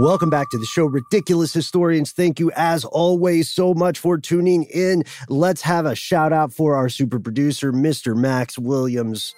Welcome back to the show, Ridiculous Historians. Thank you, as always, so much for tuning in. Let's have a shout out for our super producer, Mr. Max Williams.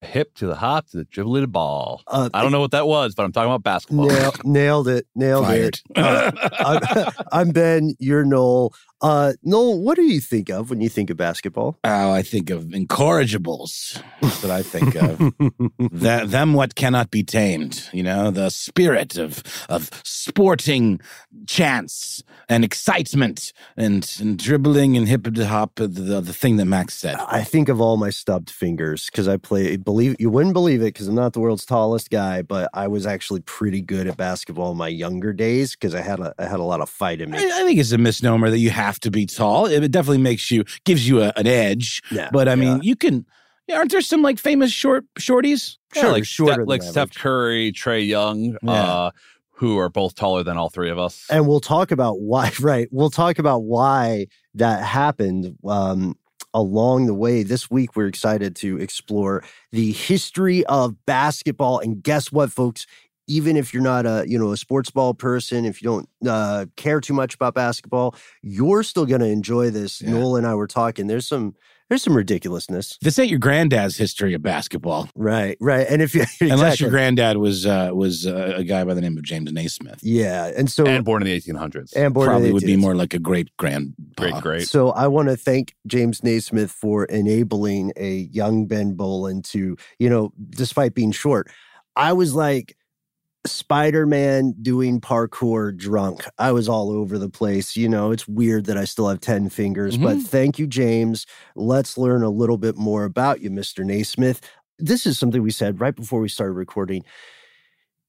Hip to the hop to the dribble to the ball. Uh, I don't know what that was, but I'm talking about basketball. Nail, nailed it. Nailed Fired. it. Uh, I'm, I'm Ben. You're Noel. Uh, Noel, what do you think of when you think of basketball? Oh, I think of incorrigibles. That's what I think of. them what cannot be tamed. You know, the spirit of of sporting chance and excitement and, and dribbling and hip hop. The, the thing that Max said. I think of all my stubbed fingers because I play. Believe you wouldn't believe it because I'm not the world's tallest guy, but I was actually pretty good at basketball in my younger days because I had a I had a lot of fight in me. I, I think it's a misnomer that you have to be tall. It definitely makes you gives you a, an edge. Yeah, but I mean, yeah. you can. Aren't there some like famous short shorties? Yeah, Sure, like shorter Steph, like average. Steph Curry, Trae Young, Yeah. uh, who are both taller than all three of us. and we'll talk about why right we'll talk about why that happened um along the way this week we're excited to explore the history of basketball and guess what folks even if you're not a you know a sports ball person if you don't uh, care too much about basketball you're still going to enjoy this Yeah. noel and i were talking there's some there's some ridiculousness This ain't your granddad's history of basketball, right right and if you unless your granddad was uh, was uh, a guy by the name of James Naismith. yeah and so and born in the 1800s. and born in Probably the would be more like a great grand great, great. So I want to thank James Naismith for enabling a young Ben Bowlin to, you know, despite being short, I was like Spider Man doing parkour drunk. I was all over the place. You know, it's weird that I still have 10 fingers, but Mhm. thank you, James. Let's learn a little bit more about you, Mr. Naismith. This is something we said right before we started recording.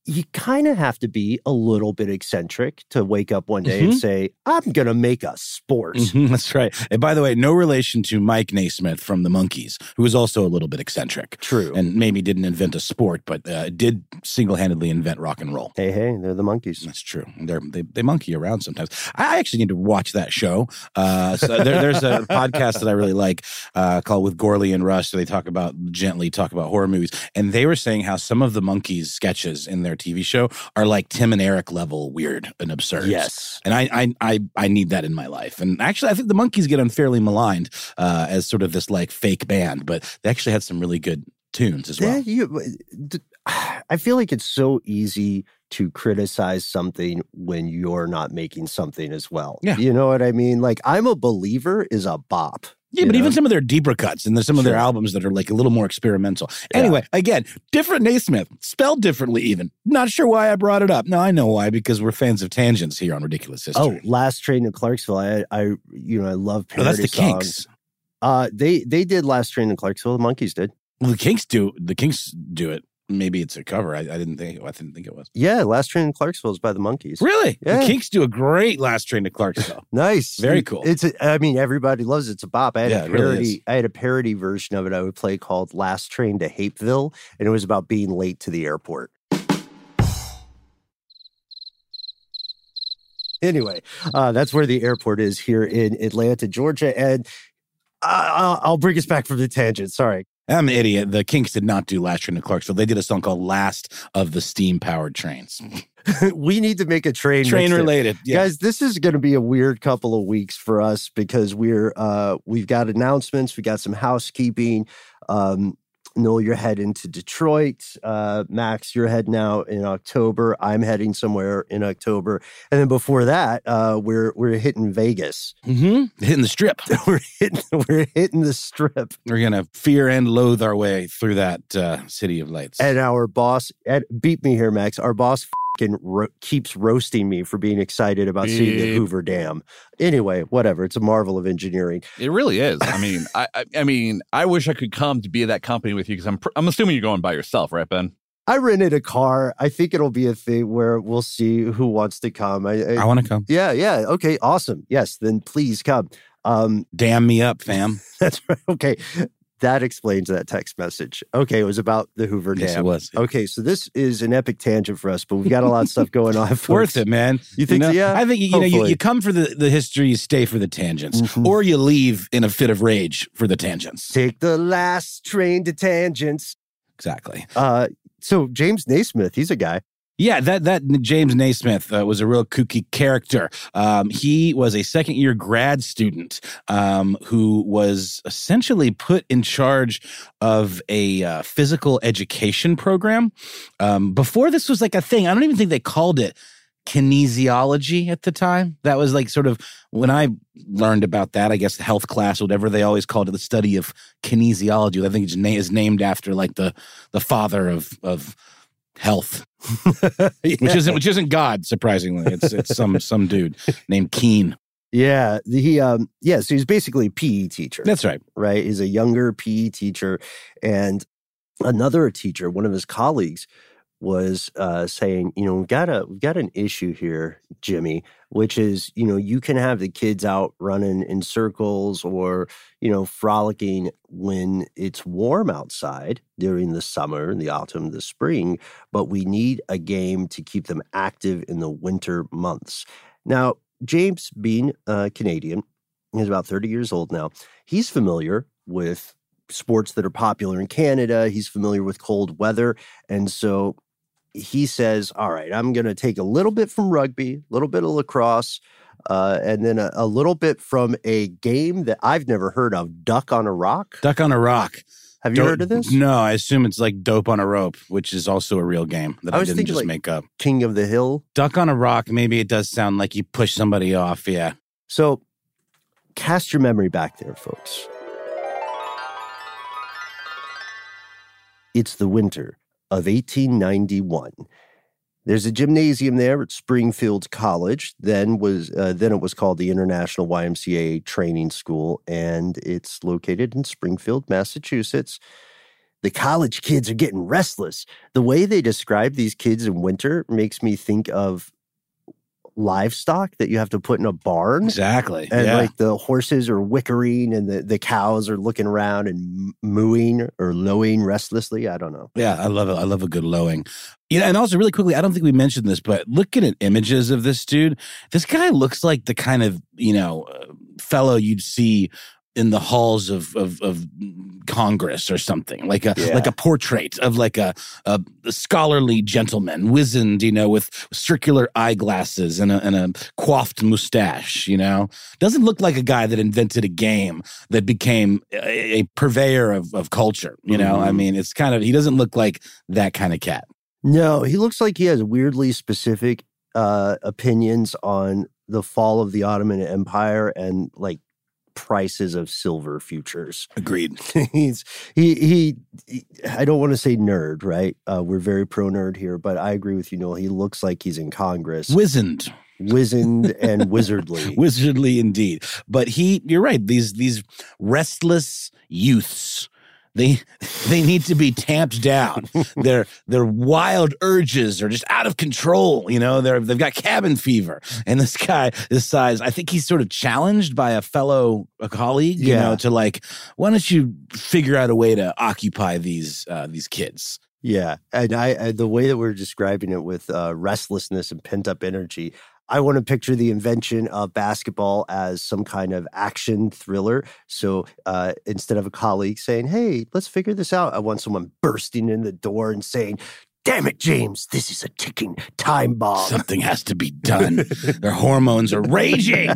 You kind of have to be a little bit eccentric to wake up one day and say, I'm going to make a sport. Mhm, that's right. And by the way, no relation to Mike Nesmith from the Monkees, who was also a little bit eccentric True. and maybe didn't invent a sport, but uh, did single handedly invent rock and roll. Hey, hey, they're the Monkees. That's true. They're, they they monkey around sometimes. I actually need to watch that show. Uh, so there, there's a podcast that I really like uh, called With Gourley and Rust. So they talk about gently talk about horror movies, and they were saying how some of the Monkees sketches in their TV show are like Tim and Eric level weird and absurd. Yes. And I, I I I need that in my life. And actually, I think the Monkees get unfairly maligned uh, as sort of this like fake band, but they actually had some really good tunes as well. Yeah, you, d- I feel like it's so easy to criticize something when you're not making something as well. Yeah. You know what I mean? Like, I'm a believer is a bop. Yeah, but know? even some of their deeper cuts and some of their albums that are like a little more experimental. Yeah. Anyway, again, different Naismith, spelled differently even. Not sure why I brought it up. No, I know why, because we're fans of tangents here on Ridiculous History. Oh, last train to Clarksville. I, I, you know, I love Oh, parody that's the songs. Kinks. Uh, they they did last train to Clarksville. The Monkees did. Well, the Kinks do the Kinks do it maybe it's a cover. I, I didn't think I didn't think it was. Yeah, Last Train in Clarksville is by the Monkees. Really? Yeah. The Kinks do a great last train to Clarksville. Nice, Very cool. It's a, I mean, everybody loves it. It's a bop. I had Yeah, a it really parody. I had a parody version of it. I would play called "Last Train to Hapeville," and it was about being late to the airport. Anyway, uh, that's where the airport is here in Atlanta, Georgia, and I- I'll, I'll bring us back from the tangent. Sorry. I'm an idiot. The Kinks did not do Last Train to Clarksville. They did a song called Last of the Steam Powered Trains. we need to make a train Train related. Yeah. Guys, this is going to be a weird couple of weeks for us because we're uh we've got announcements, we got some housekeeping. Um Noel, you're heading to Detroit. Uh, Max, you're heading out in October. I'm heading somewhere in October, and then before that, uh, we're we're hitting Vegas. Mm-hmm. Hitting the strip. we're hitting we're hitting the strip, We're gonna fear and loathe our way through that uh, city of lights. and our boss, and beat me here, Max. Our boss fing ro- keeps roasting me for being excited about seeing the Hoover Dam. Anyway, whatever. It's a marvel of engineering. It really is. I mean, I, I, I mean, I wish I could come to be at that company with you because I'm, pr- I'm assuming you're going by yourself, right, Ben? I rented a car. I think it'll be a thing where we'll see who wants to come. I, I- I want to come. yeah, yeah. Okay, awesome. Yes, then please come. Um, Damn me up, fam. that's right. Okay, that explains that text message. Okay, it was about the Hoover yes, it was. Okay, so this is an epic tangent for us, but we've got a lot of stuff going on. folks. Worth it, man. You think know? so? Yeah? I think you know you, you come for the, the history, you stay for the tangents, Mhm. or you leave in a fit of rage for the tangents. Take the last train to tangents. Exactly. Uh, so James Naismith, he's a guy. Yeah, that that James Naismith uh, was a real kooky character. Um, he was a second year grad student um, who was essentially put in charge of a uh, physical education program. Um, before this was like a thing, I don't even think they called it kinesiology at the time. That was like sort of when I learned about that. I guess the health class, whatever they always called it, the study of kinesiology. I think it's na- is named after like the the father of of health which isn't which isn't God, surprisingly. It's it's some some dude named Keen. yeah, he um yeah, so he's basically a PE teacher. That's right. right? He's a younger PE teacher. And another teacher, one of his colleagues, was uh, saying, you know, we've got a we've got an issue here, Jimmy, which is, you know, you can have the kids out running in circles or, you know, frolicking when it's warm outside during the summer, the autumn, the spring, but we need a game to keep them active in the winter months. Now, James, being uh, Canadian, he's about 30 years old now. He's familiar with sports that are popular in Canada. He's familiar with cold weather. And so he says, All right, I'm going to take a little bit from rugby, a little bit of lacrosse, uh, and then a, a little bit from a game that I've never heard of Duck on a Rock. Duck on a rock. Have you Don't- heard of this? No, I assume it's like dope on a rope, which is also a real game that I I, didn't just like- make up. King of the Hill. Duck on a rock. Maybe it does sound like you push somebody off. Yeah. So cast your memory back there, folks. It's the winter of 1891. There's a gymnasium there at Springfield College. Then was uh, then it was called the International YMCA Training School, and it's located in Springfield, Massachusetts. The college kids are getting restless. The way they describe these kids in winter makes me think of livestock that you have to put in a barn Exactly. and yeah. like the horses are wickering and the, the cows are looking around and mooing or lowing restlessly. I don't know. Yeah, I love it. I love a good lowing. Yeah, and also really quickly, I don't think we mentioned this, but looking at images of this dude, this guy looks like the kind of you know uh, fellow you'd see in the halls of of, of Congress or something, like a Yeah. like a portrait of like a, a scholarly gentleman, wizened, you know, with circular eyeglasses and a, and a coiffed mustache. You know, doesn't look like a guy that invented a game that became a, a purveyor of, of culture. You know, I Mhm. mean, it's kind of he doesn't look like that kind of cat. No, he looks like he has weirdly specific uh, opinions on the fall of the Ottoman Empire and like prices of silver futures. Agreed. He's he, he he I don't want to say nerd, right? Uh, we're very pro nerd here, but I agree with you, Noel. He looks like he's in Congress, Wizened, wizened and wizardly. wizardly indeed. But he, you're right. These these restless youths they they need to be tamped down. their their wild urges are just out of control. You know, they're they've got cabin fever. And this guy, this size, I think he's sort of challenged by a fellow a colleague. You Yeah. know, to like, why don't you figure out a way to occupy these uh, these kids? Yeah, and I, I the way that we're describing it with uh, restlessness and pent up energy, I want to picture the invention of basketball as some kind of action thriller. So uh, instead of a colleague saying, "Hey, let's figure this out," I want someone bursting in the door and saying, "Damn it, James, this is a ticking time bomb." Something has to be done. Their hormones are raging.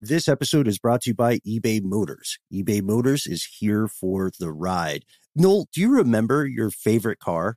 This episode is brought to you by eBay Motors. eBay Motors is here for the ride. Noel, do you remember your favorite car?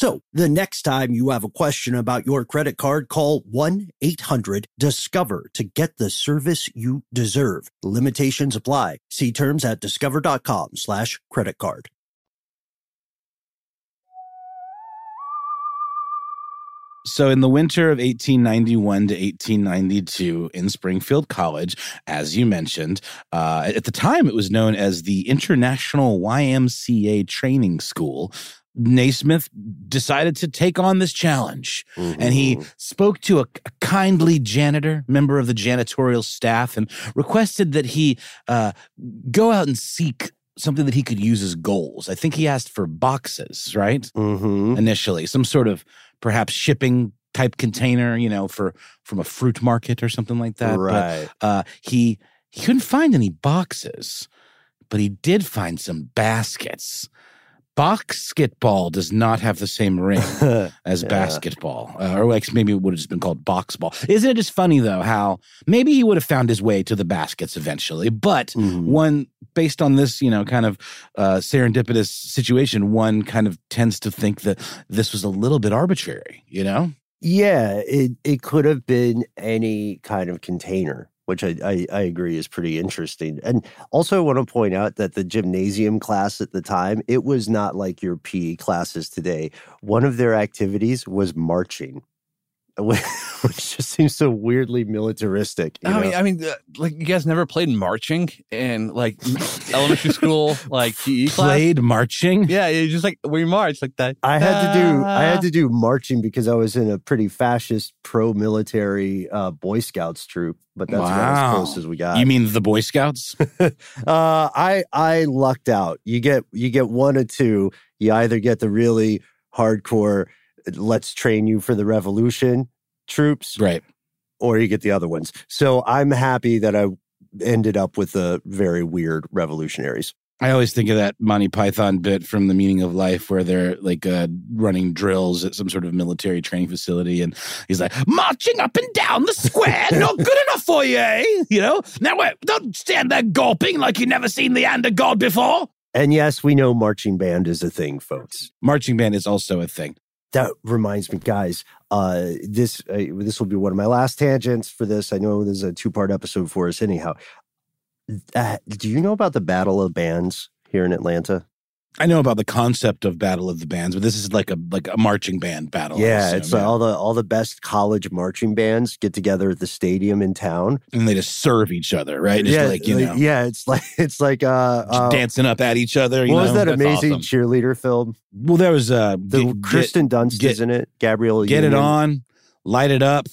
So the next time you have a question about your credit card, call 1-800-DISCOVER to get the service you deserve. Limitations apply. See terms at discover.com slash credit card. So, in the winter of 1891 to 1892 in Springfield College, as you mentioned, uh, at the time it was known as the International YMCA Training School. Naismith decided to take on this challenge. And he spoke to a, a kindly janitor, member of the janitorial staff, and requested that he uh, go out and seek something that he could use as goals. I think he asked for boxes, right? Mm-hmm. initially, some sort of perhaps shipping type container, you know, for from a fruit market or something like that. But, Right. uh, he he couldn't find any boxes, but he did find some baskets. Basketball does not have the same ring as Yeah. basketball, uh, or like maybe it would have just been called box ball. Isn't it just funny though how maybe he would have found his way to the baskets eventually, but Mhm. one based on this, you know, kind of uh, serendipitous situation, one kind of tends to think that this was a little bit arbitrary, you know? Yeah, it, it could have been any kind of container, which I, I, I agree is pretty interesting. And also, I want to point out that the gymnasium class at the time, it was not like your PE classes today. One of their activities was marching, which just seems so weirdly militaristic. I know? mean, I mean, uh, like you guys never played marching in like elementary school, like PE class. Played marching. Yeah, you just like we march like that. I had to do I Ah. had to do marching because I was in a pretty fascist pro-military uh, Boy Scouts troop, but that's about as close as we got. You mean the Boy Scouts? uh, I I lucked out. You get you get one or two. You either get the really hardcore let's train you for the revolution troops right. or you get the other ones. So I'm happy that I ended up with the very weird revolutionaries. I always think of that Monty Python bit from The Meaning of Life where they're like uh, running drills at some sort of military training facility. And he's like, marching up and down the square, not good enough for you, eh? You know? Now, wait, don't stand there gulping like you've never seen the hand of God before. And yes, we know marching band is a thing, folks. Marching band is also a thing. That reminds me, guys. Uh, this uh, this will be one of my last tangents for this. I know there's a two part episode for us, anyhow. Uh, do you know about the Battle of Bands here in Atlanta? I know about the concept of Battle of the Bands, but this is like a like a marching band battle. Yeah, it's uh, all the all the best college marching bands get together at the stadium in town. and they just serve each other, right? Just yeah, like you know, yeah, it's like it's like uh, uh dancing up at each other. You what was that That's amazing awesome. cheerleader film? Well, there was uh, The get- Kristen Dunst get- is in it. Gabrielle, get it on, light it up,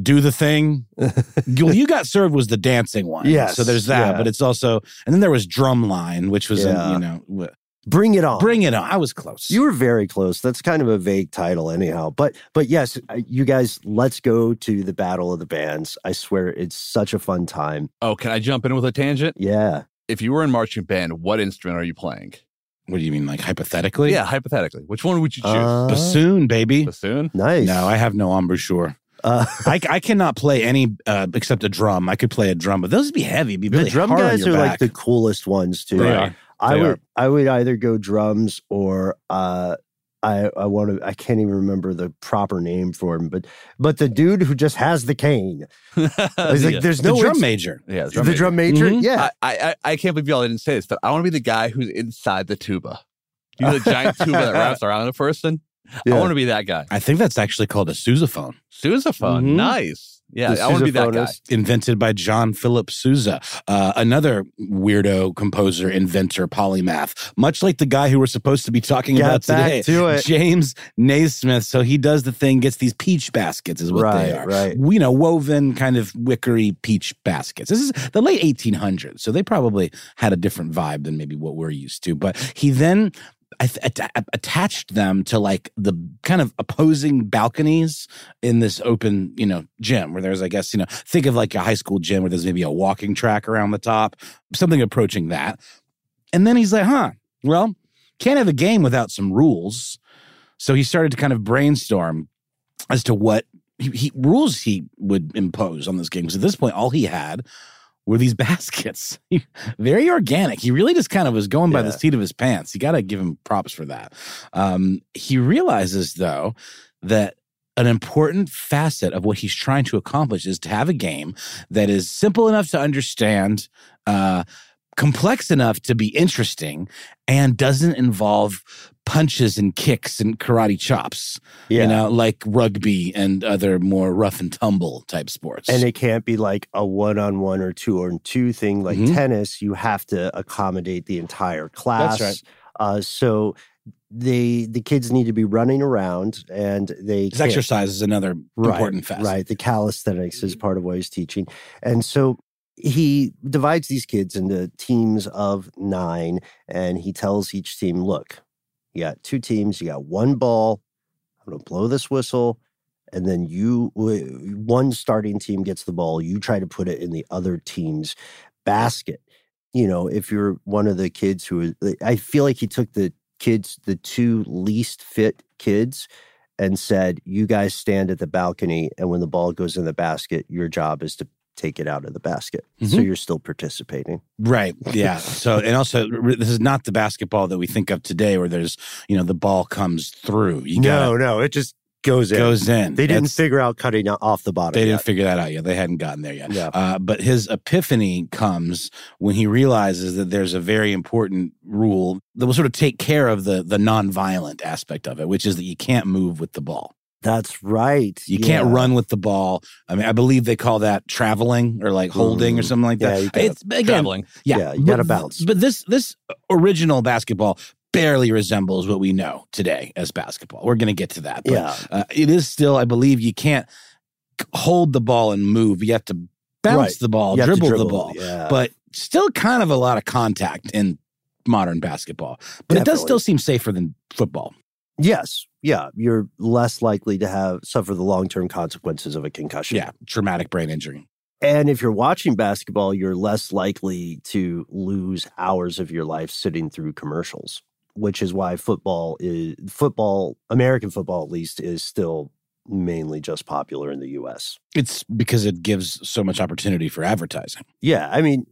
do the thing. well, you got served was the dancing one. Yeah. So there's that, yeah. but it's also, and then there was Drumline, which was, Yeah. in, you know, Bring it on. bring it on. I was close. You were very close. That's kind of a vague title, anyhow. But but yes, uh, you guys, let's go to the Battle of the Bands. I swear, it's such a fun time. Oh, can I jump in with a tangent? Yeah, If you were in marching band, what instrument are you playing? what do you mean, like hypothetically? Yeah, hypothetically, which one would you choose? Uh, Bassoon, baby. Bassoon. nice. No, I have no embouchure. Uh, I, I cannot play any uh, except a drum. I could play a drum, but those would be heavy. It'd be the really drum hard on guys your are like the coolest ones too. They are. I They would are. I would either go drums or uh I I want to I can't even remember the proper name for him, but but the dude who just has the cane. It's like yeah. there's the no drum ex- major. yeah, the drum major. Mhm. Yeah. I, I I can't believe y'all didn't say this, but I want to be the guy who's inside the tuba. You know the giant tuba that wraps around a person. Yeah. I want to be that guy. I think that's actually called a sousaphone. Sousaphone, Mhm. nice. Yeah, The I want to be that guy. invented by John Philip Sousa, uh, another weirdo composer, inventor, polymath, much like the guy who we're supposed to be talking Get about back today, to it. James Naismith. So he does the thing, gets these peach baskets, is what they Right, are. right. You know, woven kind of wickery peach baskets. This is the late 1800s, so they probably had a different vibe than maybe what we're used to. But he then I attached them to like the kind of opposing balconies in this open, you know, gym where there's, I guess, you know, think of like a high school gym where there's maybe a walking track around the top, something approaching that. And then he's like, huh, well, can't have a game without some rules. So he started to kind of brainstorm as to what he, he rules he would impose on this game. Because at this point, all he had were these baskets. Very organic. He really just kind of was going by the seat of his pants. You got to give him props for that. Um, he realizes, though, that an important facet of what he's trying to accomplish is to have a game that is simple enough to understand, uh, complex enough to be interesting, and doesn't involve punches and kicks and karate chops, Yeah. you know, like rugby and other more rough and tumble type sports. And it can't be like a one on one or two on two thing like Mhm. tennis. You have to accommodate the entire class. That's right. Uh, so they the kids need to be running around and they exercise is another right, important facet. Right. The calisthenics is part of what he's teaching. And so he divides these kids into teams of nine and he tells each team, look, you got two teams, you got one ball. I'm going to blow this whistle. And then you, one starting team gets the ball. You try to put it in the other team's basket. You know, if you're one of the kids who is, I feel like he took the kids, the two least fit kids, and said, You guys stand at the balcony, and when the ball goes in the basket, your job is to take it out of the basket. So Mhm. you're still participating. Right. Yeah. So, and also, this is not the basketball that we think of today, where there's, you know, the ball comes through. You no, got no, it just goes in. goes in. they didn't That's- figure out cutting off the bottom. They didn't yet. figure that out yet. They hadn't gotten there yet. Yeah. Uh, but his epiphany comes when he realizes that there's a very important rule that will sort of take care of the the nonviolent aspect of it, which is that you can't move with the ball. That's right. You can't run with the ball. I mean, I believe they call that traveling or like holding or Mhm. something like Yeah, that. you gotta- it's again, Traveling. yeah, Yeah, you gotta bounce. But this this original basketball barely resembles what we know today as basketball. We're going to get to that. But, Yeah. uh, it is still, I believe, you can't hold the ball and move. You have to bounce Right. the ball, You have to dribble, the ball, yeah. but still kind of a lot of contact in modern basketball. But it does still seem safer than football. Yes. Yeah. You're less likely to have suffer the long term consequences of a concussion. Yeah, traumatic brain injury. And if you're watching basketball, you're less likely to lose hours of your life sitting through commercials, which is why football is football, American football at least, is still mainly just popular in the US. It's because it gives so much opportunity for advertising. Yeah. I mean,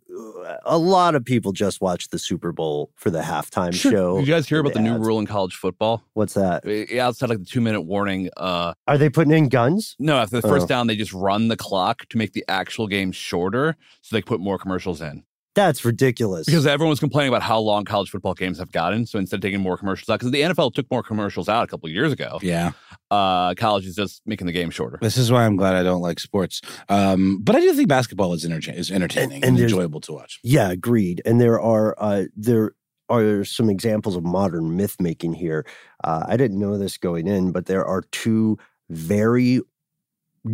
a lot of people just watch the Super Bowl for the halftime Sure. show. Did you guys hear about the new ads. rule in college football? What's that? Outside like the two minute warning, uh, Are they putting in guns? no, after the first Oh. down, they just run the clock to make the actual game shorter so they put more commercials in. That's ridiculous. Because everyone was complaining about how long college football games have gotten. So instead of taking more commercials out, because the NFL took more commercials out a couple of years ago, Yeah. Uh, college is just making the game shorter. This is why I'm glad I don't like sports. Um, but I do think basketball is, entertain- is entertaining And- and, and enjoyable to watch. Yeah, agreed. And there are uh, there are some examples of modern myth making here. Uh, I didn't know this going in, but there are two very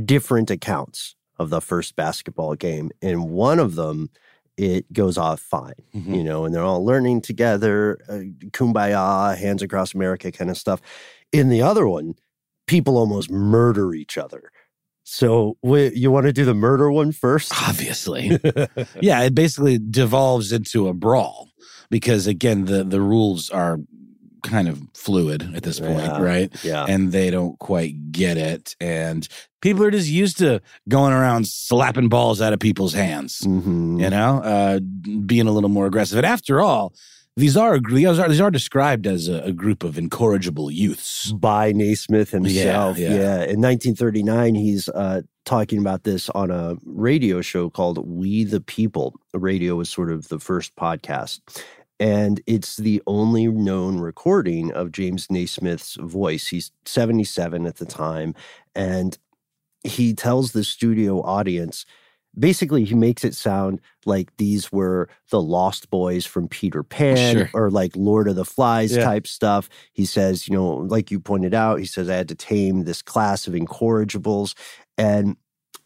different accounts of the first basketball game. In one of them, it goes off fine, Mhm. you know, and they're all learning together, uh, kumbaya, hands across America kind of stuff. In the other one, people almost murder each other. So, you want to do the murder one first? Obviously. yeah, it basically devolves into a brawl because again, the the rules are kind of fluid at this point, Yeah. right? yeah. And they don't quite get it. And people are just used to going around slapping balls out of people's hands, Mhm. you know, uh, being a little more aggressive. And after all, these are these are, these are described as a, a group of incorrigible youths. by Naismith himself. yeah. Yeah, In 1939, he's uh, talking about this on a radio show called We the People. The Radio was sort of the first podcast. And it's the only known recording of James Naismith's voice. He's 77 at the time. And he tells the studio audience basically, he makes it sound like these were the Lost Boys from Peter Pan Sure. or like Lord of the Flies Yeah. type stuff. He says, you know, like you pointed out, he says, I had to tame this class of incorrigibles. And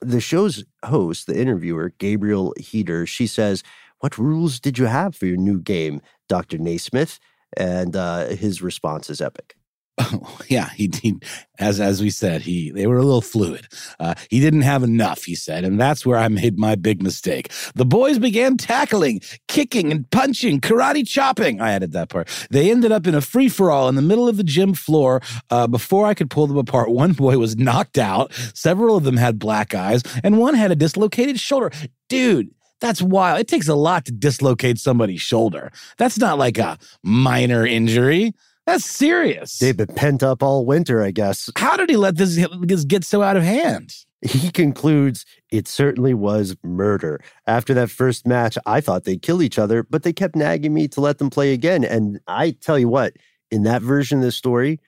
the show's host, the interviewer, Gabriel Heatter, she says, What rules did you have for your new game, Dr. Naismith? And uh, his response is epic. yeah, he, he as as we said, he they were a little fluid. Uh, he didn't have enough, he said, and that's where I made my big mistake. The boys began tackling, kicking, and punching, karate chopping. I added that part. They ended up in a free for all in the middle of the gym floor. Uh, before I could pull them apart, one boy was knocked out. Several of them had black eyes, and one had a dislocated shoulder. Dude. That's wild. It takes a lot to dislocate somebody's shoulder. That's not like a minor injury. That's serious. They've been pent up all winter, I guess. How did he let this, this get so out of hand? He concludes it certainly was murder. After that first match, I thought they'd kill each other, but they kept nagging me to let them play again. And I tell you what, in that version of the story,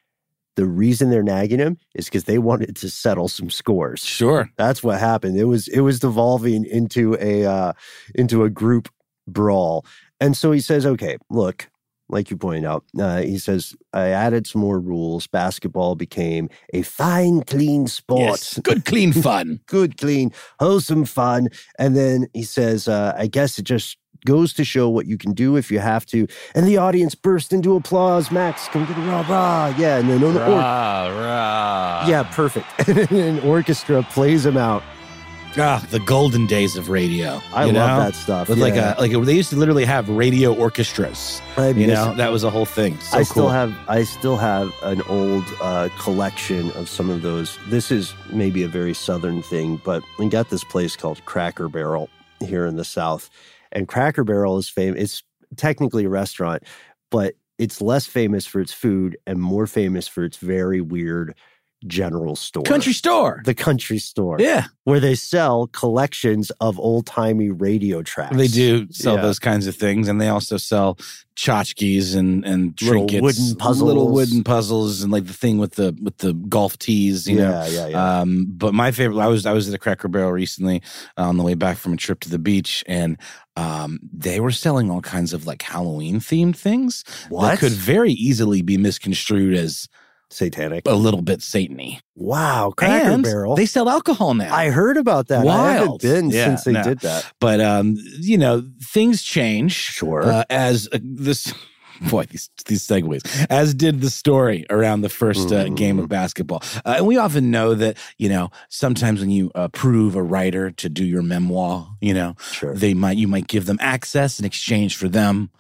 the reason they're nagging him is because they wanted to settle some scores. Sure. That's what happened. It was it was devolving into a uh, into a group brawl, and so he says, "Okay, look." Like you pointed out, uh, he says, I added some more rules. Basketball became a fine, clean sport Yes. Good, clean fun. good, clean, wholesome fun. And then he says, uh, I guess it just goes to show what you can do if you have to. And the audience burst into applause. Max, come get a rah rah. Yeah. And then an or- Rah, rah. yeah, perfect. and an orchestra plays him out. Ah, the golden days of radio. I love know? that stuff. With like a like a, they used to literally have radio orchestras. I You know, that was a whole thing. So I cool. still have I still have an old uh, collection of some of those. This is maybe a very southern thing, but we got this place called Cracker Barrel here in the South, and Cracker Barrel is famous. It's technically a restaurant, but it's less famous for its food and more famous for its very weird general store. Country store. The country store. Yeah. Where they sell collections of old timey radio tracks. They do sell Yeah. those kinds of things, and they also sell tchotchkes and and Little trinkets, wooden puzzles. little wooden puzzles, and like the thing with the with the golf tees. You know, yeah, yeah, yeah. Um, but my favorite, I was I was at a Cracker Barrel recently uh, on the way back from a trip to the beach, and um, they were selling all kinds of like Halloween themed things what? that could very easily be misconstrued as Satanic. a little bit satany. Wow, Cracker and Barrel. They sell alcohol now. I heard about that. I haven't Wild. been Yeah, since they no. did that. but um, you know, things change. Sure. uh, as uh, this boy these these segues as did the story around the 1st uh, game of basketball uh, and we often know that you know sometimes when you approve a writer to do your memoir you know sure. they might you might give them access in exchange for them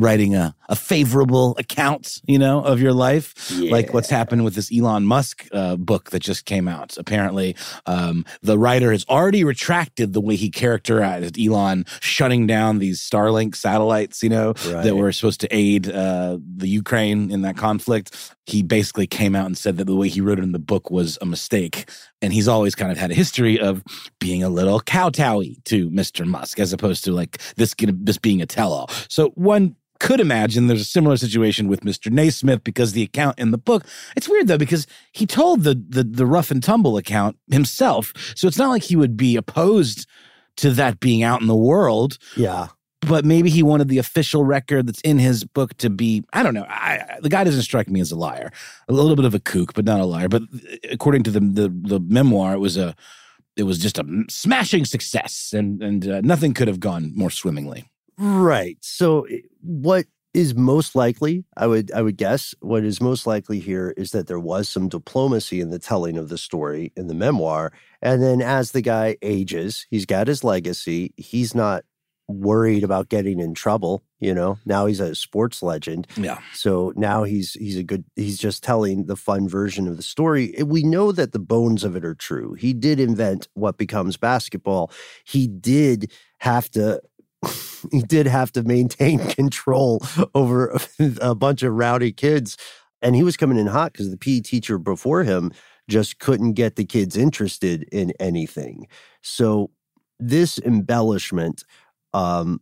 writing a, a favorable account you know of your life like what's happened with this Elon Musk uh, book that just came out. Apparently, um, the writer has already retracted the way he characterized Elon shutting down these Starlink satellites, you know, that were supposed to aid uh, the Ukraine in that conflict. He basically came out and said that the way he wrote it in the book was a mistake. And he's always kind of had a history of being a little kowtowy to Mr. Musk, as opposed to like this, this being a tell all. So, one could imagine there's a similar situation with Mr. Naismith because the account in the book. It's weird though because he told the the the rough and tumble account himself, so it's not like he would be opposed to that being out in the world. yeah. But maybe he wanted the official record that's in his book to be. I don't know. I, the guy doesn't strike me as a liar. A little bit of a kook, but not a liar. But according to the the, the memoir, it was a it was just a smashing success, and and uh, nothing could have gone more swimmingly. Right. So eh, what is most likely, I would I would guess, what is most likely here is that there was some diplomacy in the telling of the story in the memoir. And then as the guy ages, he's got his legacy. He's not worried about getting in trouble, you know. Now he's a sports legend. Yeah. So now he's he's a good he's just telling the fun version of the story. We know that the bones of it are true. He did invent what becomes basketball. He did have to he did have to maintain control over a bunch of rowdy kids and he was coming in hot because the PE teacher before him just couldn't get the kids interested in anything. So this embellishment um,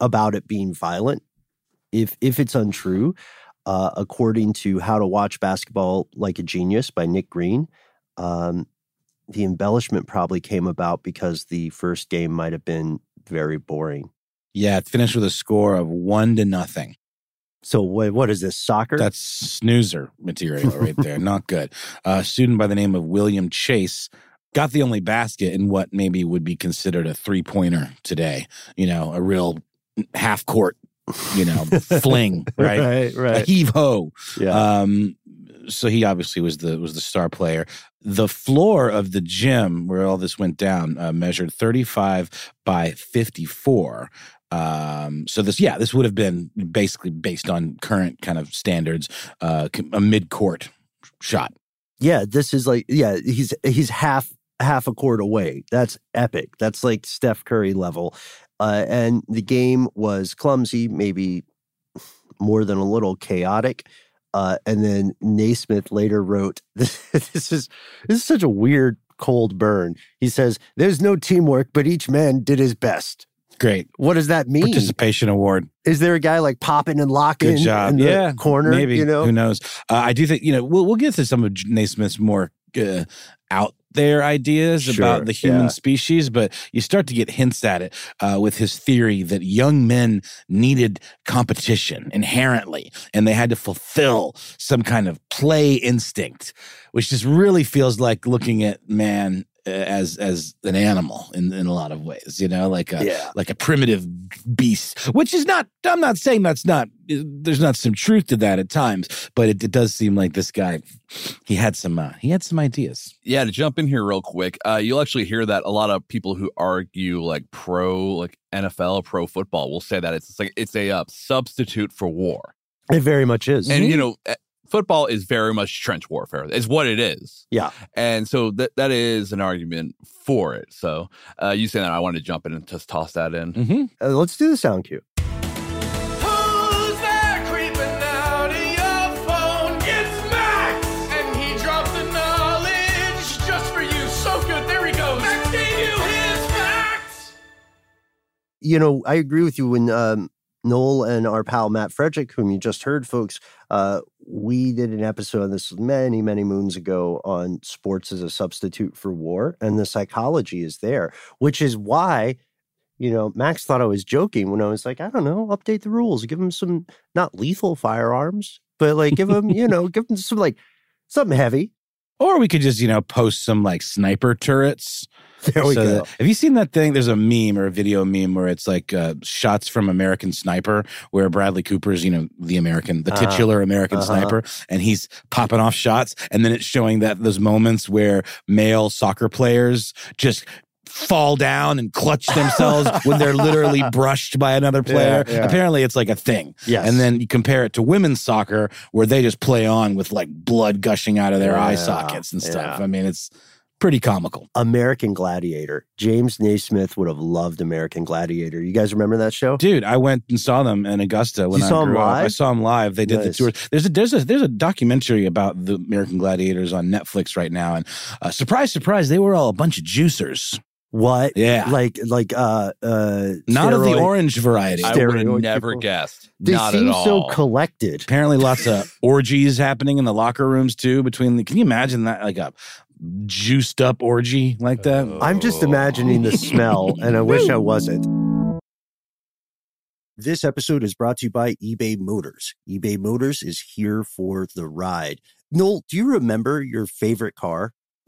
about it being violent, if if it's untrue, uh, according to How to Watch Basketball Like a Genius by Nick Greene, um, the embellishment probably came about because the first game might have been very boring. Yeah, it finished with a score of one to nothing. So what what is this soccer? That's snoozer material right there. Not good. a student by the name of William Chase got the only basket in what maybe would be considered a three pointer today. You know, a real half court, you know, fling, right? right, A right. heave ho. Yeah. Um, so he obviously was the was the star player. The floor of the gym where all this went down uh, measured 35 by 54. Um, so this, yeah, this would have been basically based on current kind of standards, uh, a mid court shot. yeah, this is like yeah, he's he's half half a court away. That's epic. That's like Steph Curry level. Uh, and the game was clumsy, maybe more than a little chaotic. Uh, and then Naismith later wrote, "This is this is such a weird cold burn." He says, "There's no teamwork, but each man did his best." Great What does that mean? participation award. Is there a guy like popping and locking Good job. in the yeah, corner? Maybe you know. who knows? Uh, I do think you know we'll we'll get to some of Naismith's more uh, out there ideas Sure, about the human yeah. species, but you start to get hints at it uh, with his theory that young men needed competition inherently, and they had to fulfill some kind of play instinct, which just really feels like looking at man as as an animal in in a lot of ways. You know, like a Yeah. like a primitive beast, which is not, I'm not saying that's not, there's not some truth to that at times, but it, it does seem like this guy, he had some, uh, he had some ideas. Yeah, to jump in here real quick, uh, you'll actually hear that a lot of people who argue like pro, like NFL, pro football, will say that it's like it's a uh, substitute for war, It very much is. and you know, football is very much trench warfare. It's what it is. Yeah. And so that that is an argument for it. So uh, you saying that I wanted to jump in and just toss that in. Mm-hmm. Uh, let's do the sound cue. you know, I agree with you when um, Noel and our pal Matt Frederick, whom you just heard, folks, uh, we did an episode on this many, many moons ago on sports as a substitute for war, and the psychology is there, which is why. You know, Max thought I was joking when I was like, I don't know, update the rules, give them some not lethal firearms, but like give them, you know, give them some like something heavy. Or we could just, you know, post some like sniper turrets. There we So go. that- have you seen that thing? There's a meme or a video meme where it's like uh, shots from American Sniper, where Bradley Cooper's, you know, the American, the Uh-huh. titular American Uh-huh. sniper, and he's popping off shots. And then it's showing that those moments where male soccer players just fall down and clutch themselves when they're literally brushed by another player. Yeah, yeah. Apparently, it's like a thing. Yes. And then you compare it to women's soccer where they just play on with like blood gushing out of their eye sockets and stuff. yeah. I mean, it's pretty comical. American Gladiator. James Naismith would have loved American Gladiator. You guys remember that show? Dude, I went and saw them in Augusta when You I saw grew up. live? I saw them live. They did Nice. the tour. There's a there's a there's a documentary about the American Gladiators on Netflix right now, and uh, surprise, surprise, they were all a bunch of juicers. What? Yeah, Like like uh uh not of the steroid- orange variety. I would have Steroid never people. guessed. They Not seem at all. so collected. Apparently, lots of orgies happening in the locker rooms too. Between the, can you imagine that like a juiced up orgy like that? I'm just imagining the smell, and I wish I wasn't. This episode is brought to you by eBay Motors. eBay Motors is here for the ride. Noel, do you remember your favorite car?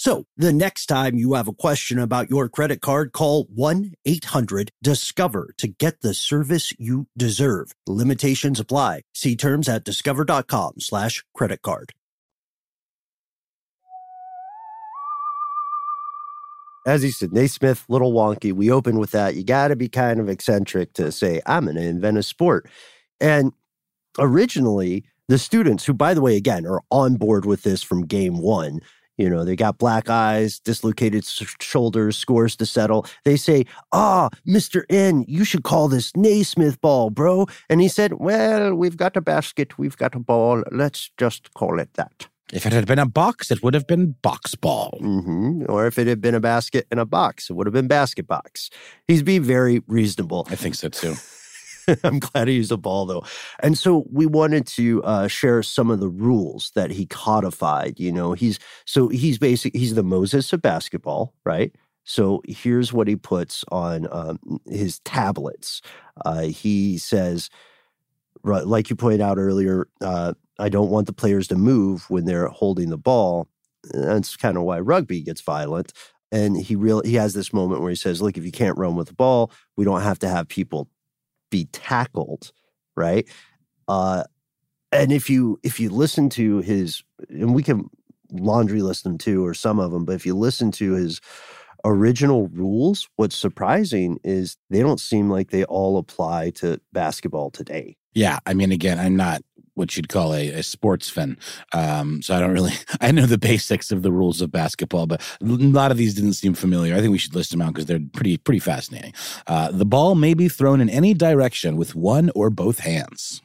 So the next time you have a question about your credit card, call 1 800 Discover to get the service you deserve. Limitations apply. See terms at discover.com slash credit card. As he said, Naismith, little wonky. We open with that. You got to be kind of eccentric to say, I'm going to invent a sport. And originally, the students, who, by the way, again, are on board with this from game one, You know, they got black eyes, dislocated shoulders, scores to settle. They say, Ah, Mr. N, you should call this Naismith ball, bro. And he said, Well, we've got a basket, we've got a ball. Let's just call it that. If it had been a box, it would have been box ball. hmm Or if it had been a basket and a box, it would have been basket box. He's being very reasonable. I think so too. I'm glad he used a ball though. And so we wanted to uh, share some of the rules that he codified. You know, he's so he's basic. He's the Moses of basketball, right? So here's what he puts on um, his tablets. Uh, he says, like you pointed out earlier, uh, I don't want the players to move when they're holding the ball. That's kind of why rugby gets violent. And he real he has this moment where he says, "Look, if you can't run with the ball, we don't have to have people be tackled, right? Uh, and if you if you listen to his, and we can laundry list them too, or some of them, but if you listen to his original rules, what's surprising is they don't seem like they all apply to basketball today. Yeah, I mean, again, I'm not what you'd call a, a sports fan, um, so I don't really. I know the basics of the rules of basketball, but a lot of these didn't seem familiar. I think we should list them out because they're pretty pretty fascinating. Uh, the ball may be thrown in any direction with one or both hands.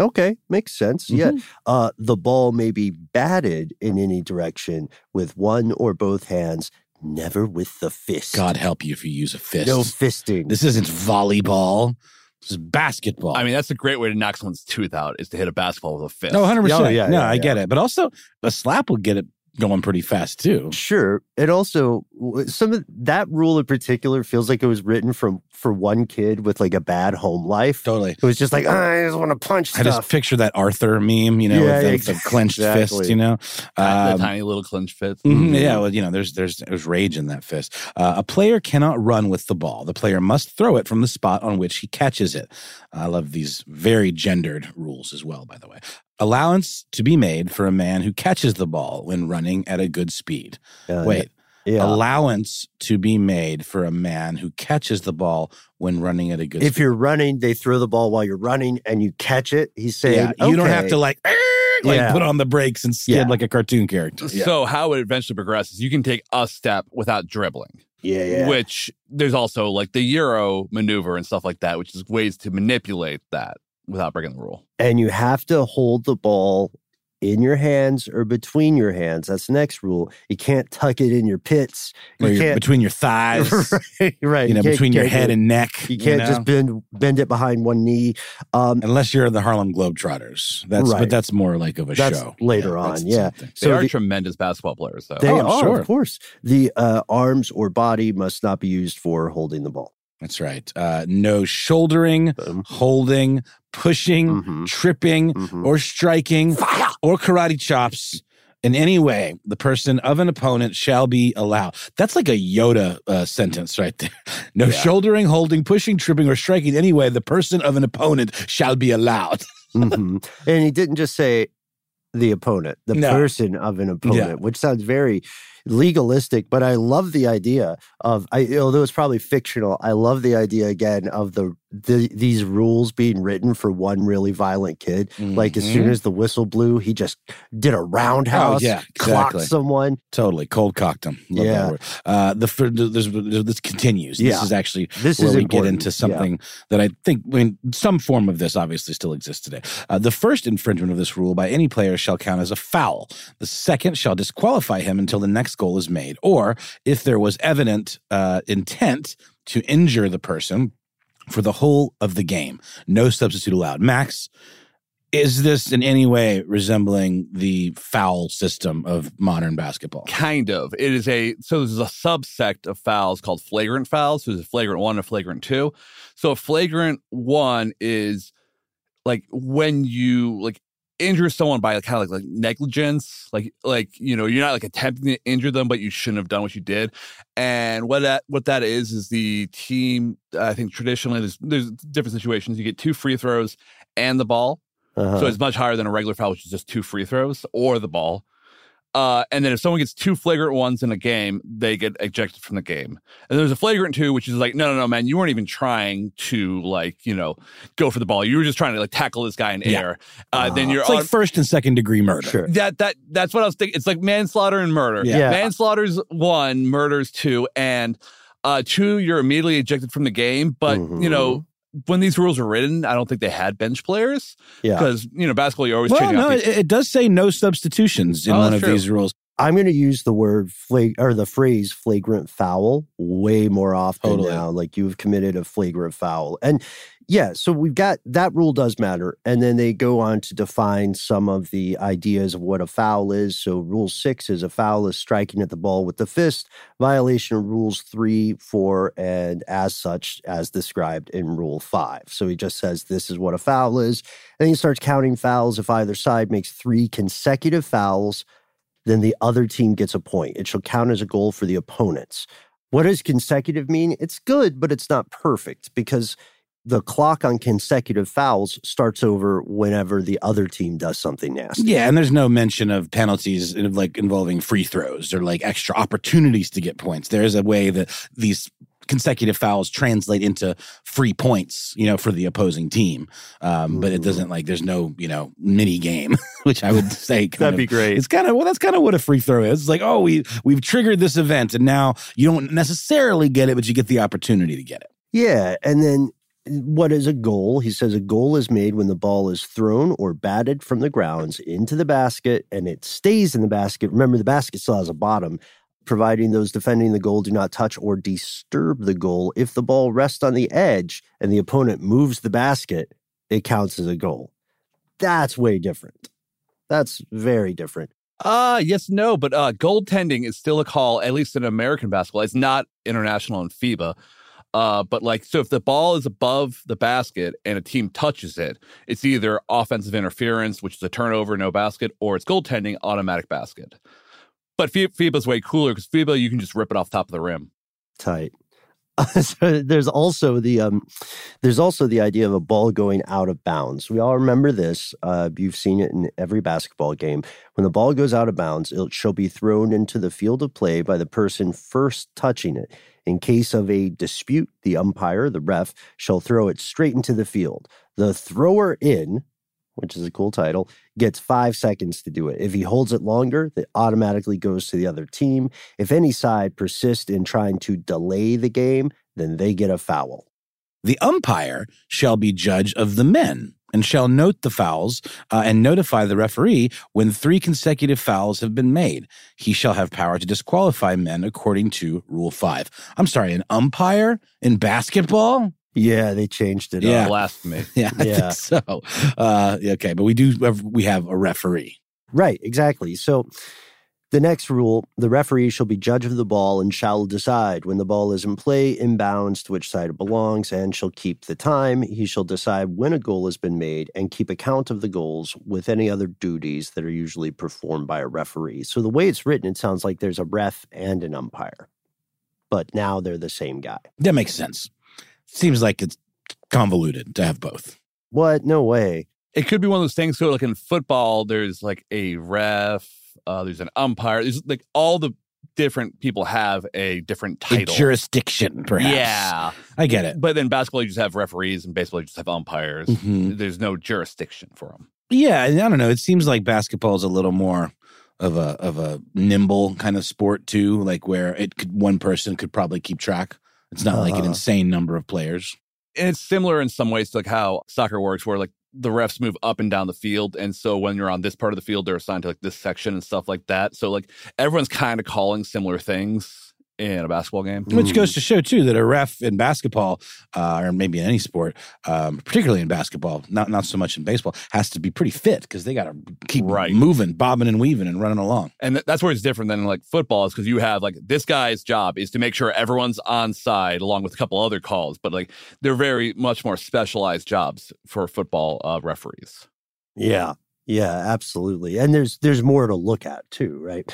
Okay, makes sense. Mm-hmm. Yeah. Uh, the ball may be batted in any direction with one or both hands, never with the fist. God help you if you use a fist. no fisting. This isn't volleyball. This is basketball. I mean, that's a great way to knock someone's tooth out is to hit a basketball with a fist. no, 100%. yeah, no, yeah, I yeah. get it. But also, a slap will get it going pretty fast too. Sure. It also some of that rule in particular feels like it was written from for one kid with like a bad home life. Totally. It was just like "Ah, I just want to punch I stuff. just picture that Arthur meme, you know, Yeah, with the, ex- the clenched exactly. fist, you know. the Um, tiny little clenched fist. Mhm, Yeah, well, you know, there's there's there's rage in that fist. Uh, a player cannot run with the ball. The player must throw it from the spot on which he catches it. I love these very gendered rules as well. By the way, allowance to be made for a man who catches the ball when running at a good speed. Uh, Wait, yeah. allowance to be made for a man who catches the ball when running at a good if speed. you're running, they throw the ball while you're running and you catch it. He's saying yeah, you don't have to like. Like Yeah. put on the brakes and skid Yeah. like a cartoon character. Yeah. So how it eventually progresses, you can take a step without dribbling, Yeah, yeah. which there's also like the Euro maneuver and stuff like that, which is ways to manipulate that without breaking the rule. and you have to hold the ball in your hands or between your hands. That's the next rule. You can't tuck it in your pits. Or You you're can't between your thighs. right, right. you know, can't- between your head do- and neck. you can't know? just bend bend it behind one knee. Um, unless you're the Harlem Globetrotters. That's Right. but that's more like of a That's show later that's on, yeah. same thing. They So are the- tremendous basketball players, though. They Oh, are, sure. of course. The uh, arms or body must not be used for holding the ball. That's right. Uh, no shouldering, Boom. holding, pushing, Mhm. tripping, Mhm. or striking, or karate chops. In any way, the person of an opponent shall be allowed. That's like a Yoda uh, sentence right there. No Yeah. shouldering, holding, pushing, tripping, or striking. Anyway, the person of an opponent shall be allowed. Mhm. And he didn't just say the opponent, the No. person of an opponent, which sounds very legalistic. But I love the idea of, I, although it's probably fictional, I love the idea again of the, the these rules being written for one really violent kid. Like as soon Mhm. as the whistle blew, he just did a roundhouse, Oh, yeah, clocked someone. Totally cold cocked him. Love Yeah. that word. Uh, the there's, this continues. This is actually This where is we important. get into something that I think, I mean, some form of this obviously still exists today. Uh, the first infringement of this rule by any player shall count as a foul. The second shall disqualify him until the next goal is made, or if there was evident uh, intent to injure the person for the whole of the game. No substitute allowed. Max, is this in any way resembling the foul system of modern basketball? Kind of. It is a so there's a subsect of fouls called flagrant fouls. So there's a flagrant one and a flagrant two. So a flagrant one is like when you like injure someone by kind of like, like negligence, like like you know you're not like attempting to injure them, but you shouldn't have done what you did. And what that what that is is the team. I think traditionally there's there's different situations. You get two free throws and the ball. Uh-huh. So it's much higher than a regular foul, which is just two free throws or the ball. Uh, and then if someone gets two flagrant ones in a game, they get ejected from the game. And there's a flagrant two, which is like, no, no, no, man, you weren't even trying to like, you know, go for the ball. You were just trying to like tackle this guy in Yeah. air. Uh, then Ah. you're It's like first and second degree murder. Sure. that that that's what I was thinking. It's like manslaughter and murder. Yeah. Yeah. Manslaughter's one, murder's two, and uh two, you're immediately ejected from the game. But you know, when these rules were written, I don't think they had bench players Yeah. because you know basketball you're always Well, changing no, out it, it does say no substitutions in Oh, one of true. these rules. I'm going to use the word flag or the phrase flagrant foul way more often Totally. now. Like you've committed a flagrant foul. And yeah, so we've got that rule does matter. And then they go on to define some of the ideas of what a foul is. So rule six is a foul is striking at the ball with the fist, violation of rules three, four, and as such as described in rule five. So he just says this is what a foul is. And he starts counting fouls if either side makes three consecutive fouls then the other team gets a point. It shall count as a goal for the opponents. What does consecutive mean? It's good, but it's not perfect because the clock on consecutive fouls starts over whenever the other team does something nasty. Yeah, and there's no mention of penalties in- like involving free throws or like extra opportunities to get points. There is a way that these consecutive fouls translate into free points, you know, for the opposing team. Um, But it doesn't like there's no you know mini game, which I would say kind That'd of, be great. It's kind of well, that's kind of what a free throw is. It's like oh, we we've triggered this event, and now you don't necessarily get it, but you get the opportunity to get it. Yeah. And then what is a goal? He says a goal is made when the ball is thrown or batted from the grounds into the basket and it stays in the basket. Remember, the basket still has a bottom, providing those defending the goal do not touch or disturb the goal. If the ball rests on the edge and the opponent moves the basket, it counts as a goal. That's way different. That's very different. Uh yes, no, but uh goaltending is still a call, at least in American basketball. It's not international in FIBA. Uh, but like, so if the ball is above the basket and a team touches it, it's either offensive interference, which is a turnover, no basket, or it's goaltending, automatic basket. But Fi- FIBA's way cooler because FIBA, you can just rip it off top of the rim. Tight. so there's also the um, there's also the idea of a ball going out of bounds. We all remember this. Uh, you've seen it in every basketball game. When the ball goes out of bounds, it shall be thrown into the field of play by the person first touching it. In case of a dispute, the umpire, the ref, shall throw it straight into the field. The thrower in, which is a cool title, gets five seconds to do it. If he holds it longer, it automatically goes to the other team. If any side persists in trying to delay the game, then they get a foul. The umpire shall be judge of the men and shall note the fouls uh, and notify the referee when three consecutive fouls have been made. He shall have power to disqualify men according to Rule 5. I'm sorry, an umpire in basketball? Yeah, they changed it Yeah. up. Blasphemy. Yeah, I Yeah. think so. Uh, okay, but we do have, we have a referee. Right, exactly. So the next rule the referee shall be judge of the ball and shall decide when the ball is in play, inbounds, to which side it belongs, and shall keep the time. He shall decide when a goal has been made and keep account of the goals with any other duties that are usually performed by a referee. So the way it's written, it sounds like there's a ref and an umpire, but now they're the same guy. That makes sense. Seems like it's convoluted to have both. What? No way. It could be one of those things. So, like in football, there's like a ref, uh, there's an umpire. There's like all the different people have a different A title. jurisdiction, perhaps. Yeah. I get it. But then basketball, you just have referees, and baseball, you just have umpires. Mhm. There's no jurisdiction for them. Yeah, I don't know. It seems like basketball is a little more of a of a nimble kind of sport too, like where it could one person could probably keep track. It's not like an Uh-huh. insane number of players. And it's similar in some ways to like how soccer works, where like the refs move up and down the field. And so when you're on this part of the field, they're assigned to like this section and stuff like that. So like everyone's kind of calling similar things in a basketball game. Which goes to show too that a ref in basketball, uh, or maybe in any sport, um, particularly in basketball, not not so much in baseball, has to be pretty fit because they got to keep Right. moving, bobbing and weaving, and running along. And th- that's where it's different than like football is because you have like this guy's job is to make sure everyone's on side along with a couple other calls, but like they're very much more specialized jobs for football uh, referees. Yeah. Yeah, absolutely. And there's there's more to look at too, right?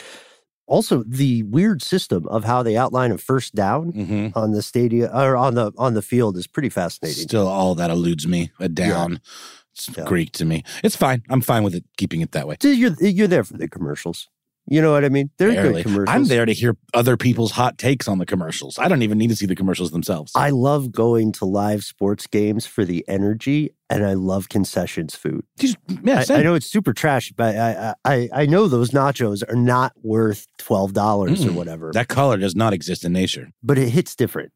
Also, the weird system of how they outline a first down Mm-hmm. on the stadium or on the on the field is pretty fascinating. Still, all that eludes me. A down, it's Yeah. Greek to me. It's fine. I'm fine with it keeping it that way. So You're you're there for the commercials. You know what I mean? They're Barely. good commercials. I'm there to hear other people's hot takes on the commercials. I don't even need to see the commercials themselves. I love going to live sports games for the energy, and I love concessions food. Just- yeah, I. I know it's super trash, but I, I I know those nachos are not worth twelve dollars or mm. whatever. that color does not exist in nature. but it hits different.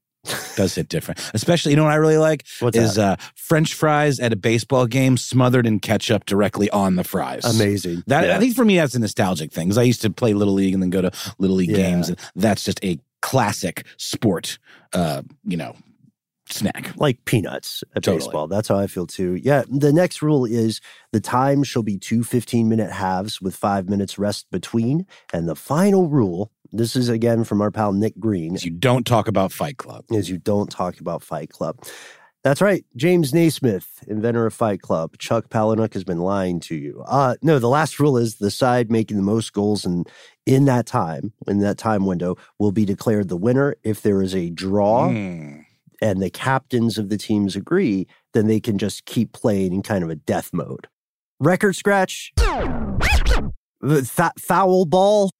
Does hit different. Especially, you know what I really like What's is uh, French fries at a baseball game smothered in ketchup directly on the fries. Amazing. That Yeah. I think for me that's a nostalgic thing because I used to play little league and then go to little league Yeah. games, and that's just a classic sport. Uh, you know, snack. like peanuts at Totally. baseball. That's how I feel too. Yeah. The next rule is the time shall be two 15 minute halves with five minutes rest between. And the final rule, this is again from our pal Nick Greene, Is you don't talk about Fight Club. is you don't talk about Fight Club. That's right. James Naismith, inventor of Fight Club. Chuck Palahniuk has been lying to you. Uh, no, the last rule is the side making the most goals in, in that time, in that time window, will be declared the winner. If there is a draw, Mm. and the captains of the teams agree, then they can just keep playing in kind of a death mode. Record scratch. The foul ball.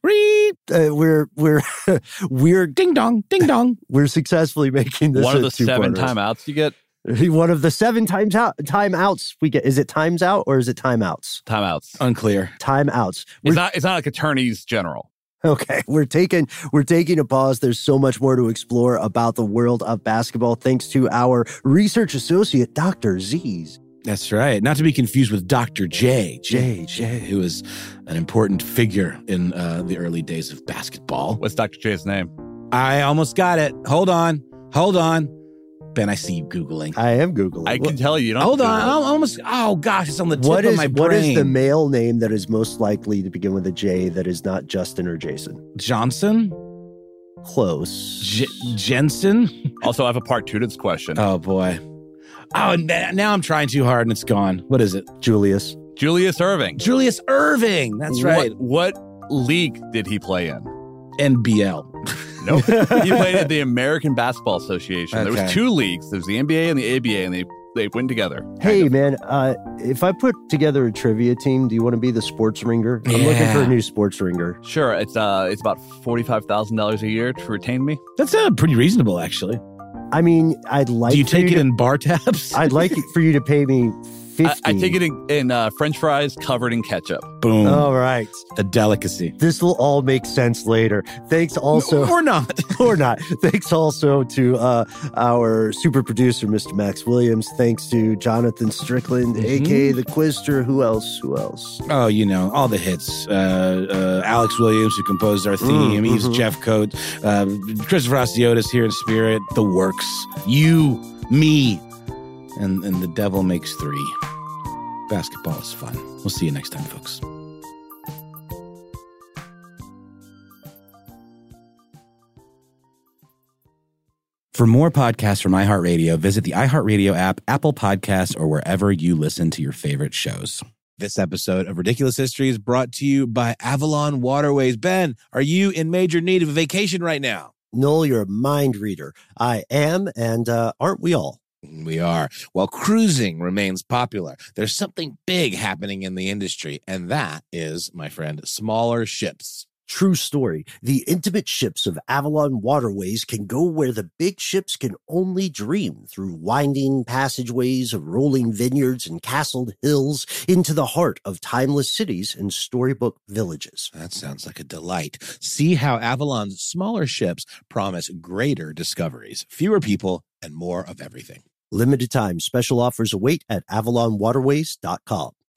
Reep. Uh, we're we're we're Ding dong, ding dong. we're successfully making this One of the seven timeouts you get. One of the seven times out timeouts we get. Is it times out or is it timeouts? Timeouts. Unclear. Timeouts. We're It's not. It's not like attorneys general. Okay, we're taking we're taking a pause. There's so much more to explore about the world of basketball thanks to our research associate Dr. Z's. That's right. Not to be confused with Dr. J. J, J. who is an important figure in uh, the early days of basketball. What's Dr. J's name? I almost got it. Hold on. Hold on. Ben, I see you Googling. I am googling. I can tell you. you don't Hold on. Google it. I almost. Oh, gosh. It's on the tip What of is my what is the male name that is most likely to begin with a J that is not Justin or Jason? Johnson? Close. J- Jensen? Also, I have a part two to this question. Oh, boy. Oh, and now I'm trying too hard and it's gone. What is it? Julius. Julius Erving. Julius Erving. That's right. What, what league did he play in? NBL. Nope. he played at the American Basketball Association. There was two leagues. There's the NBA and the ABA, and they they went together. Hey man, uh, if I put together a trivia team, do you want to be the sports ringer? I'm looking for a new sports ringer. Sure, it's uh it's about forty five thousand dollars a year to retain me. That's uh, pretty reasonable, actually. I mean, I'd like Do you take it to- in bar tabs? I'd like for you to pay me I, fifty. I take it in, in uh, French fries covered in ketchup. Boom. All right. A delicacy. This will all make sense later. Thanks also or not. or not. Thanks also to uh, our super producer, Mr. Max Williams. Thanks to Jonathan Strickland, Mhm. aka the Quister. Who else? Who else? Oh, you know, all the hits. Uh, uh, Alex Williams, who composed our theme. Mm, He's mhm. Jeff Coates. Uh, Christopher Hasiotis here in spirit. The works. You, me, and, and the devil makes three. Basketball is fun. We'll see you next time, folks. For more podcasts from iHeartRadio, visit the iHeartRadio app, Apple Podcasts, or wherever you listen to your favorite shows. This episode of Ridiculous History is brought to you by Avalon Waterways. Ben, are you in major need of a vacation right now? Noel, you're a mind reader. I am, and uh, aren't we all? We are. While cruising remains popular, there's something big happening in the industry, and that is, my friend, smaller ships. True story. The intimate ships of Avalon Waterways can go where the big ships can only dream through winding passageways of rolling vineyards and castled hills into the heart of timeless cities and storybook villages. That sounds like a delight. See how Avalon's smaller ships promise greater discoveries, fewer people, and more of everything. Limited time special offers await at avalonwaterways.com.